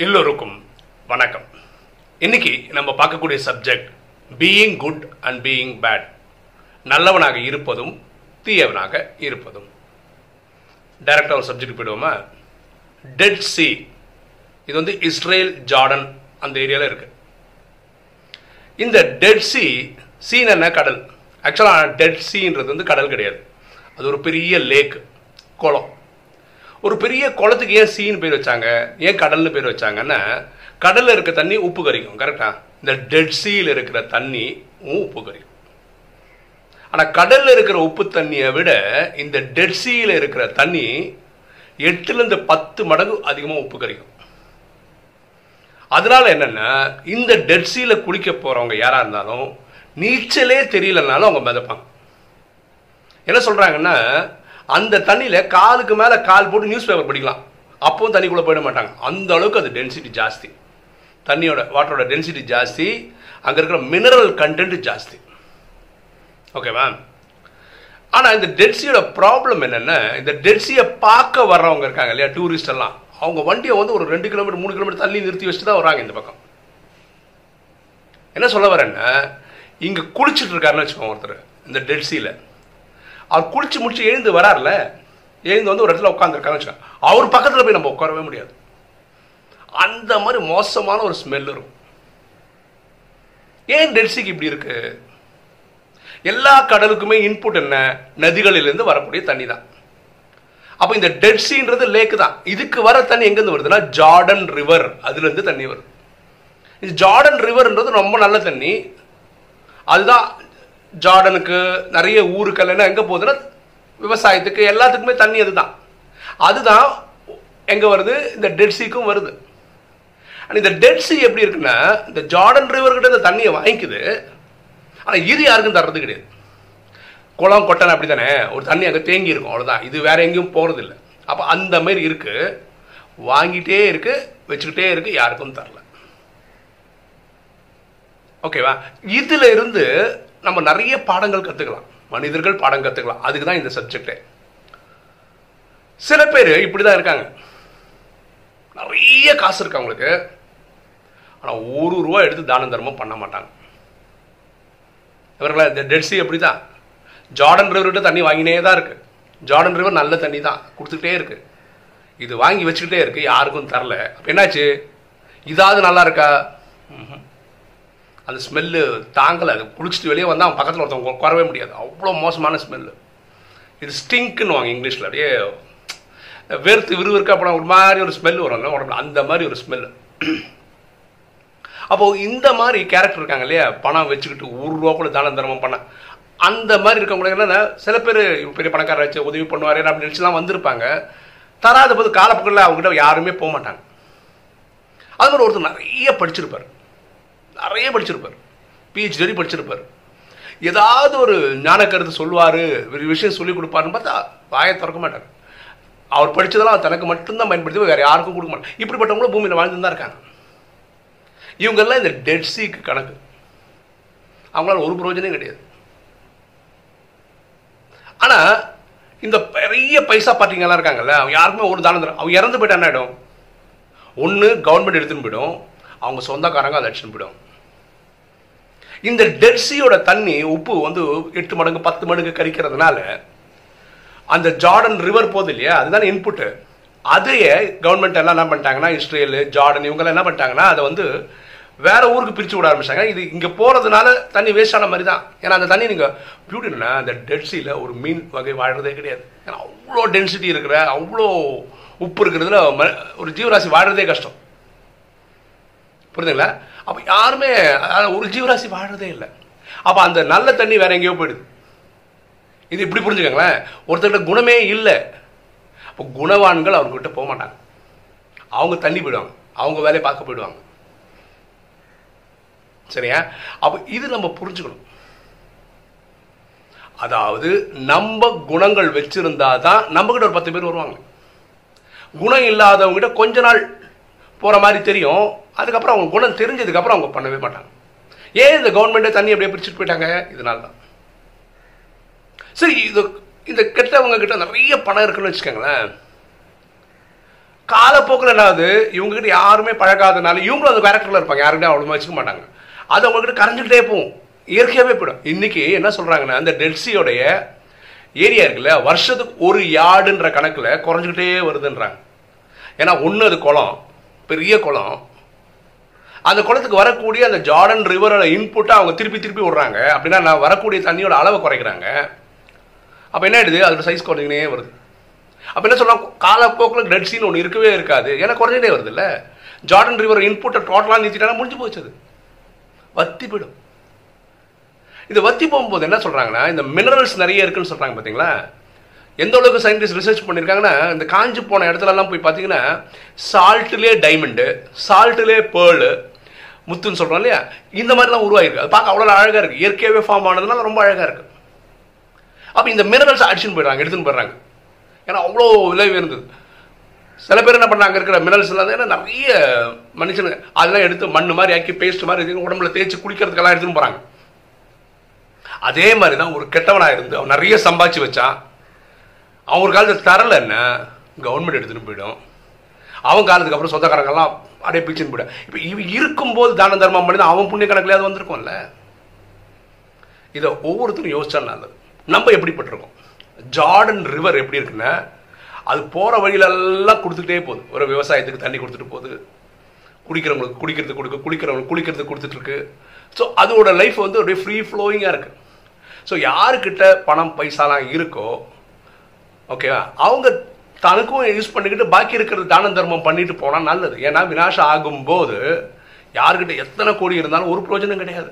எல்லோருக்கும் வணக்கம். இன்னைக்கு நம்ம பார்க்கக்கூடிய subject being good and being bad நல்லவனாக இருப்பதும் தீயவனாக இருப்பதும். டைரக்டாக ஒரு சப்ஜெக்ட் போயிடுவோமா? டெட் சி இது வந்து இஸ்ரேல் ஜார்டன் அந்த ஏரியாவில் இருக்கு. இந்த டெட் சி சீன் என்ன? கடல். ஆக்சுவலாக டெட் சீன்றது வந்து கடல் கிடையாது. அது ஒரு பெரிய லேக் குளம். ஒரு பெரிய குளத்துக்கு ஏன் சீன்னு பேர் வச்சாங்க? ஏன் கடல்னு பேர் வச்சாங்கன்னா கடலில் இருக்க தண்ணி உப்பு கறிக்கும் கரெக்டா இந்த டெட் சீல இருக்கிற தண்ணி உப்பு கறிக்கும் ஆனால் கடலில் இருக்கிற உப்பு தண்ணியை விட இந்த டெட் சீல இருக்கிற தண்ணி எட்டுலேருந்து பத்து மடங்கு அதிகமாக உப்பு கறிக்கும் அதனால என்னென்னா இந்த டெட் சீல குளிக்க போகிறவங்க யாராக இருந்தாலும் நீச்சலே தெரியலனாலும் அவங்க மிதப்பாங்க. என்ன சொல்கிறாங்கன்னா அந்த தண்ணியில் காலுக்கு மேலே கால் போட்டு நியூஸ் பேப்பர் படிக்கலாம். அப்பவும் தண்ணிக்குள்ளே போயிட மாட்டாங்க. அந்த அளவுக்கு அது டென்சிட்டி ஜாஸ்தி. தண்ணியோட வாட்டரோட டென்சிட்டி ஜாஸ்தி. அங்கே இருக்கிற மினரல் கண்டென்ட் ஜாஸ்தி. ஓகேவா ஆனால் இந்த டெட்சியோட ப்ராப்ளம் என்னென்ன இந்த டெட்சியை பார்க்க வர்றவங்க இருக்காங்க இல்லையா டூரிஸ்ட் எல்லாம். அவங்க வண்டியை வந்து ஒரு ரெண்டு கிலோமீட்டர் மூணு கிலோமீட்டர் தள்ளி நிறுத்தி வச்சுட்டு தான் வராங்க இந்த பக்கம். என்ன சொல்ல வரேன்னா இங்கே குளிச்சுட்டு இருக்காருன்னு வச்சுக்கோங்க ஒருத்தர் இந்த டெட்சியில் அவர் குளிச்சு முடிச்சு எழுந்து வரார்ல எழுந்து வந்து ஒரு இடத்துல உட்காந்துருக்காருன்னு வச்சுக்கோங்க. அவர் பக்கத்தில் போய் நம்ம உட்காரவே முடியாது. அந்த மாதிரி மோசமான ஒரு ஸ்மெல் இருக்கும் ஏன் டெல்சிக்கு இப்படி இருக்கு? எல்லா கடலுக்குமே இன்புட் என்ன? நதிகளிலிருந்து வரக்கூடிய தண்ணி தான். அப்போ இந்த டெட்சின்றது லேக் தான். இதுக்கு வர தண்ணி எங்கேருந்து வருதுன்னா ஜார்டன் ரிவர் அதுலேருந்து தண்ணி வருது இது ஜார்டன் ரிவர்ன்றது ரொம்ப நல்ல தண்ணி. அதுதான் ஜார்டனுக்கு நிறைய ஊருக்கெல்லாம் எங்கே போகுதுன்னா விவசாயத்துக்கு எல்லாத்துக்குமே தண்ணி அதுதான். அதுதான் எங்கே வருது? இந்த டெட்சிக்கும் வருது. ஆனால் இந்த டெட்சி எப்படி இருக்குன்னா இந்த ஜார்டன் ரிவர்கிட்ட இந்த தண்ணியை வாங்கிக்குது. ஆனால் இது யாருக்கும் தர்றது கிடையாது. குளம் கொட்டனை அப்படி தானே ஒரு தண்ணி அங்கே தேங்கி இருக்கும் அவ்வளோதான் இது வேற எங்கேயும் போகிறது இல்லை அப்போ அந்த மாதிரி இருக்கு. வாங்கிட்டே இருக்கு வச்சுக்கிட்டே இருக்கு யாருக்கும் தரல. ஓகேவா இதுல இருந்து நம்ம நிறைய பாடங்கள் கற்றுக்கலாம் மனிதர்கள் பாடம் கற்றுக்கலாம் அதுக்கு தான் இந்த சப்ஜெக்டே சில பேர் இப்படி தான் இருக்காங்க. நிறைய காசு இருக்கு அவங்களுக்கு. ஆனால் ஒரு ரூபா எடுத்து தான தர்மம் பண்ண மாட்டாங்க. இவர்களா இந்த எப்படி தான் ஜார்டன் ரிவர்கிட்ட தண்ணி வாங்கினே தான் இருக்கு. ஜார்டன் ரிவர் நல்ல தண்ணி தான் கொடுத்துக்கிட்டே இருக்கு. இது வாங்கி வச்சுக்கிட்டே இருக்கு. யாருக்கும் தரல. அப்ப என்னாச்சு? இதாவது நல்லா இருக்கா? ம்ஹும். அந்த ஸ்மெல்லு தாங்கலை. அது குளிச்சுட்டு வெளியே வந்தால் அவன் பக்கத்தில் ஒருத்தவங்க குறவே முடியாது. அவ்வளோ மோசமான ஸ்மெல்லு இது ஸ்டிங்க்குன்னு வாங்க இங்கிலீஷில். அப்படியே வேர்த்து விறுவிறுக்க அப்புறம் ஒரு மாதிரி ஒரு ஸ்மெல் வரும் உடம்புல. அந்த மாதிரி ஒரு ஸ்மெல்லு அப்போது இந்த மாதிரி கேரக்டர் இருக்காங்க இல்லையா? பணம் வச்சுக்கிட்டு ஒரு ரூபா கூட தானம் தர்மம் பண்ண. அந்த மாதிரி இருக்கவங்களுக்கு என்னென்னா சில பேர் பெரிய பணக்காரராச்சு உதவி பண்ணுவார் அப்படின்னு நினச்சிலாம் வந்திருப்பாங்க. தராத போது காலப்போக்கில் அவங்ககிட்ட யாருமே போக மாட்டாங்க. அது மாதிரி ஒருத்தர் நிறைய படிச்சிருப்பார். நிறைய படிச்சிருப்பார். பிஹெச்டி வரை படிச்சிருப்பார். ஏதாவது ஒரு ஞான கருத்து சொல்லுவார் ஒரு விஷயம் சொல்லி கொடுப்பாருன்னு பார்த்தா வாயை திறக்க மாட்டார். அவர் படிச்சதெல்லாம் தனக்கு மட்டும்தான் பயன்படுத்தி வேறு யாருக்கும் கொடுக்க மாட்டார். இப்படிப்பட்டவங்களும் பூமியில் வாழ்ந்து தான் இருக்காங்க. இவங்கெல்லாம் இந்த டெட் சீக்கு கணக்கு. அவங்களால ஒரு பிரயோஜனம் கிடையாது. ஆனால் இந்த பெரிய பைசா பார்ட்டிங்கெல்லாம் இருக்காங்கல்ல அவங்க யாருக்குமே ஒரு தானம் தரும் அவங்க இறந்து போயிட்டா என்ன ஆகிடும் ஒன்று கவர்மெண்ட் எடுத்துன்னு போயிடும். அவங்க சொந்தக்காரங்க அதை அடிச்சுன்னு போயிடும். இந்த டெட்சியோட தண்ணி உப்பு வந்து எட்டு மடங்கு பத்து மடங்கு கரிக்கிறதுனால அந்த ஜார்டன் ரிவர் போகுது இல்லையா? அதுதான் இன்புட்டு அதையே கவர்மெண்ட் எல்லாம் என்ன பண்ணிட்டாங்கன்னா இஸ்ரேல் ஜார்டன் இவங்கெல்லாம் என்ன பண்ணிட்டாங்கன்னா அதை வந்து வேற ஊருக்கு பிரிச்சு விட ஆரம்பிச்சாங்க. இது இங்க போறதுனால தண்ணி வேஸ்ட் ஆன மாதிரி தான். ஏன்னா அந்த தண்ணி நீங்க பியூட்டினா அந்த டெட்சியில் ஒரு மீன் வகை வாழ்றதே கிடையாது. ஏன்னா அவ்வளோ டென்சிட்டி இருக்கிற அவ்வளோ உப்பு இருக்கிறதுல ம- ஒரு ஜீவராசி வாழ்றதே கஷ்டம். புரியுதுங்களா? அப்போ யாருமே அதாவது ஒரு ஜீவராசி வாழறதே இல்லை. அப்போ அந்த நல்ல தண்ணி வேற எங்கேயோ போயிடுது. இது இப்படி புரிஞ்சுக்கோங்களேன். ஒருத்தர்கிட்ட குணமே இல்லை. அப்போ குணவான்கள் அவர்கிட்ட போக மாட்டாங்க. அவங்க தண்ணி போயிடுவாங்க. அவங்க வேலையை பார்க்க போயிடுவாங்க. சரியா? அப்போ இது நம்ம புரிஞ்சுக்கணும். அதாவது நம்ம குணங்கள் வச்சிருந்தா தான் நம்ம கிட்ட ஒரு பத்து பேர் வருவாங்க குணம் இல்லாதவங்க கிட்ட கொஞ்ச நாள் போற மாதிரி தெரியும். அதுக்கப்புறம் அவங்க குணம் தெரிஞ்சதுக்கப்புறம் அவங்க பண்ணவே மாட்டாங்க. ஏன் இந்த கவர்மெண்ட்டே தண்ணி அப்படியே பிரிச்சுட்டு போயிட்டாங்க? இதனால தான். சரி இது இந்த கெட்டவங்க கிட்ட நிறைய பணம் இருக்குன்னு வச்சுக்கோங்களேன். காலப்போக்கில் என்னாவது இவங்ககிட்ட யாருமே பழகாதனால இவங்களும் அந்த கேரக்டரில் இருப்பாங்க. யாருக்கிட்ட அவ்வளோ வச்சுக்க மாட்டாங்க. அது அவங்ககிட்ட கரைஞ்சிக்கிட்டே போகும். இயற்கையாகவே போயிடும். இன்னைக்கு என்ன சொல்கிறாங்கன்னா அந்த டெல்சியோடைய ஏரியா இருக்குல்ல வருஷத்துக்கு ஒரு யார்டுன்ற கணக்கில் குறைஞ்சிக்கிட்டே வருதுன்றாங்க. ஏன்னா ஒன்று அது குளம் பெரிய குளம் அந்த குளத்துக்கு வரக்கூடிய அந்த ஜார்டன் ரிவரோட இன்புட்டை அவங்க திருப்பி திருப்பி விடுறாங்க. அப்படின்னா நான் வரக்கூடிய தண்ணியோட அளவை குறைக்கிறாங்க. அப்போ என்ன ஆயிடுது? அதோட சைஸ் குறைஞ்சினே வருது. அப்போ என்ன சொல்லலாம் காலப்போக்கில் டெட் சீன் ஒன்று இருக்கவே இருக்காது. ஏன்னா குறைஞ்சிட்டே வருது இல்லை ஜார்டன் ரிவர் இன்புட்டை டோட்டலாக நிறுத்திட்டா முடிஞ்சு போச்சு அது. வத்தி போயிடும். இது வத்தி போகும்போது என்ன சொல்கிறாங்கன்னா இந்த மினரல்ஸ் நிறைய இருக்குன்னு சொல்கிறாங்க பார்த்தீங்களா எந்த அளவுக்கு சயின்டிஸ்ட் ரிசர்ச் பண்ணியிருக்காங்கன்னா இந்த காஞ்சி போன இடத்துலலாம் போய் பார்த்தீங்கன்னா சால்ட்லேயே டைமண்டு சால்ட்லேயே பேர்லு முத்துன்னு சொல்கிறோம் இல்லையா? இந்த மாதிரிலாம் உருவாயிருக்கு அது பார்க்க அவ்வளோ அழகாக இருக்குது இயற்கையாகவே ஃபார்ம் ஆனதுனால ரொம்ப அழகாக இருக்குது அப்போ இந்த மினரல்ஸ் அடிச்சுன்னு போயிடுறாங்க எடுத்துன்னு போயிடுறாங்க. ஏன்னா அவ்வளோ விலை உயர்ந்தது சில பேர் என்ன பண்ணாங்க இருக்கிற மினரல்ஸ் எல்லாம் ஏன்னா நிறைய மனுஷனு அதெல்லாம் எடுத்து மண் மாதிரி ஆக்கி பேஸ்ட் மாதிரி உடம்புல தேய்ச்சி குளிக்கிறதுக்கெல்லாம் எடுத்துன்னு போகிறாங்க அதே மாதிரி தான் ஒரு கெட்டவனாக இருந்து அவன் நிறைய சம்பாதிச்சு வச்சான் அவன் ஒரு காலத்தில் தரலைன்னா கவர்மெண்ட் எடுத்துகிட்டு போயிடும். அவன் காலத்துக்கு அப்புறம் சொந்தக்காரங்கெல்லாம் அப்படியே பிச்சுன்னு போயிடும் இப்போ இவ இருக்கும்போது தான தர்மம் பண்ணி அவன் புண்ணிய கணக்கில் வந்திருக்கும்ல. இதை ஒவ்வொருத்தரும் யோசிச்சா நல்லது. நம்ம எப்படிப்பட்டிருக்கோம்? ஜார்டன் ரிவர் எப்படி இருக்குன்னா அது போகிற வழியிலெல்லாம் கொடுத்துட்டே போகுது. ஒரு விவசாயத்துக்கு தண்ணி கொடுத்துட்டு போகுது. குடிக்கிறவங்களுக்கு குடிக்கிறது கொடுக்க குளிக்கிறவங்களுக்கு குளிக்கிறது கொடுத்துட்ருக்கு. ஸோ அதோட லைஃப் வந்து அப்படியே ஃப்ரீ ஃப்ளோயிங்காக இருக்குது ஸோ யாருக்கிட்ட பணம் பைசாலாம் இருக்கோ ஓகேவா அவங்க தனக்கும் யூஸ் பண்ணிக்கிட்டு பாக்கி இருக்கிறது தான தர்மம் பண்ணிட்டு போனால் நல்லது. ஏன்னா வினாசம் ஆகும்போது யாருக்கிட்ட எத்தனை கோடி இருந்தாலும் ஒரு பிரயோஜனம் கிடையாது.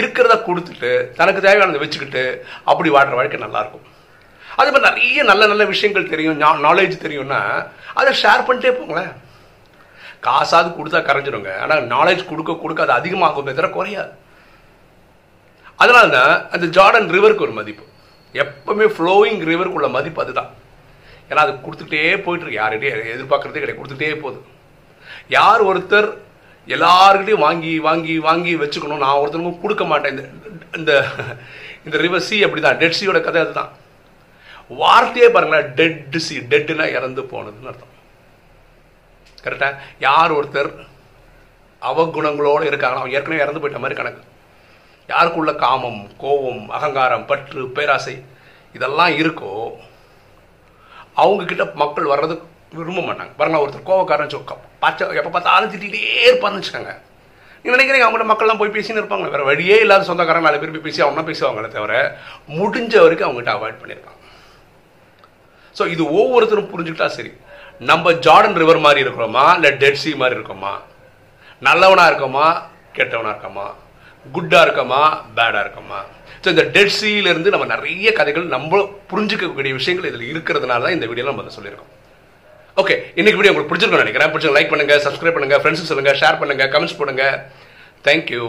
இருக்கிறத கொடுத்துட்டு தனக்கு தேவையானதை வச்சுக்கிட்டு அப்படி வாழ்கிற வாழ்க்கை நல்லாயிருக்கும். அதே மாதிரி நிறைய நல்ல நல்ல விஷயங்கள் தெரியும் நாலேஜ் தெரியும்னா அதை ஷேர் பண்ணிட்டே போங்களேன். காசாவது கொடுத்தா கரைஞ்சிருங்க ஆனால் நாலேஜ் கொடுக்க கொடுக்க அது அதிகமாகும் தவிர குறையாது. அதனால தான் அந்த ஜார்டன் ரிவருக்கு ஒரு மதிப்பு. எப்பவுமே ஃப்ளோயிங் ரிவருக்குள்ள மதிப்பு அதுதான். ஏன்னா அது கொடுத்துட்டே போயிட்டு இருக்கு யார்கிட்டயும் எதிர்பார்க்கறதே கிடையாது. கொடுத்துட்டே போகுது. யார் ஒருத்தர் எல்லாருக்கிட்டையும் வாங்கி வாங்கி வாங்கி வச்சுக்கணும். நான் ஒருத்தருக்கும் கொடுக்க மாட்டேன். இந்த இந்த இந்த ரிவர் சி அப்படிதான். டெட் சியோட கதை அதுதான். வார்த்தையே பாருங்களேன். டெட் சி டெட்னா இறந்து போனதுன்னு அர்த்தம். கரெக்டாக யார் ஒருத்தர் அவகுணங்களோடு இருக்காங்களோ அவன் ஏற்கனவே இறந்து போயிட்ட மாதிரி கணக்கு. யாருக்குள்ள காமம் கோபம் அகங்காரம் பற்று பேராசை இதெல்லாம் இருக்கோ அவங்கக்கிட்ட மக்கள் வர்றது விரும்ப மாட்டாங்க. வரலாம் ஒருத்தர் கோவக்காரன் சொக்க பச்சை எப்போ பார்த்தாலும் திட்டிகிட்டே இருப்பான்னு வச்சுக்கோங்க. நீங்க நினைக்கிறீங்க அவங்கள மக்கள்லாம் போய் பேசின்னு இருப்பாங்க வேறு வழியே இல்லாத சொந்தக்காரங்க நாலு பேர் போய் பேசி அவங்களாம் பேசுவாங்களே தவிர முடிஞ்ச வரைக்கும் அவங்ககிட்ட அவாய்ட் பண்ணியிருப்பாங்க ஸோ இது ஒவ்வொருத்தரும் புரிஞ்சுக்கிட்டா சரி. நம்ம ஜார்டன் ரிவர் மாதிரி இருக்கிறோமா? இல்லை டெட் சி மாதிரி இருக்கோமா? நல்லவனாக இருக்கோமா? கெட்டவனாக இருக்கோமா? குட்டாக இருக்கோமா பேடாக இருக்கோமா? ஸோ இந்த டெட் சீலேருந்து நம்ம நிறைய கதைகள் நம்ம புரிஞ்சுக்கக்கூடிய விஷயங்கள் இதில் இருக்கிறதுனால தான் இந்த வீடியோவில் நம்ம அதை சொல்லியிருக்கோம். ஓகே இன்னைக்கு வீடியோ உங்களுக்கு பிடிச்சிருக்கோம் நினைக்கிறேன். பிடிச்சிருக்க லைக் பண்ணுங்கள் சப்ஸ்கிரைப் பண்ணுங்க ஃப்ரெண்ட்ஸுக்கு சொல்லுங்கள் ஷேர் பண்ணுங்கள் கமெண்ட்ஸ் பண்ணுங்கள் தேங்க்யூ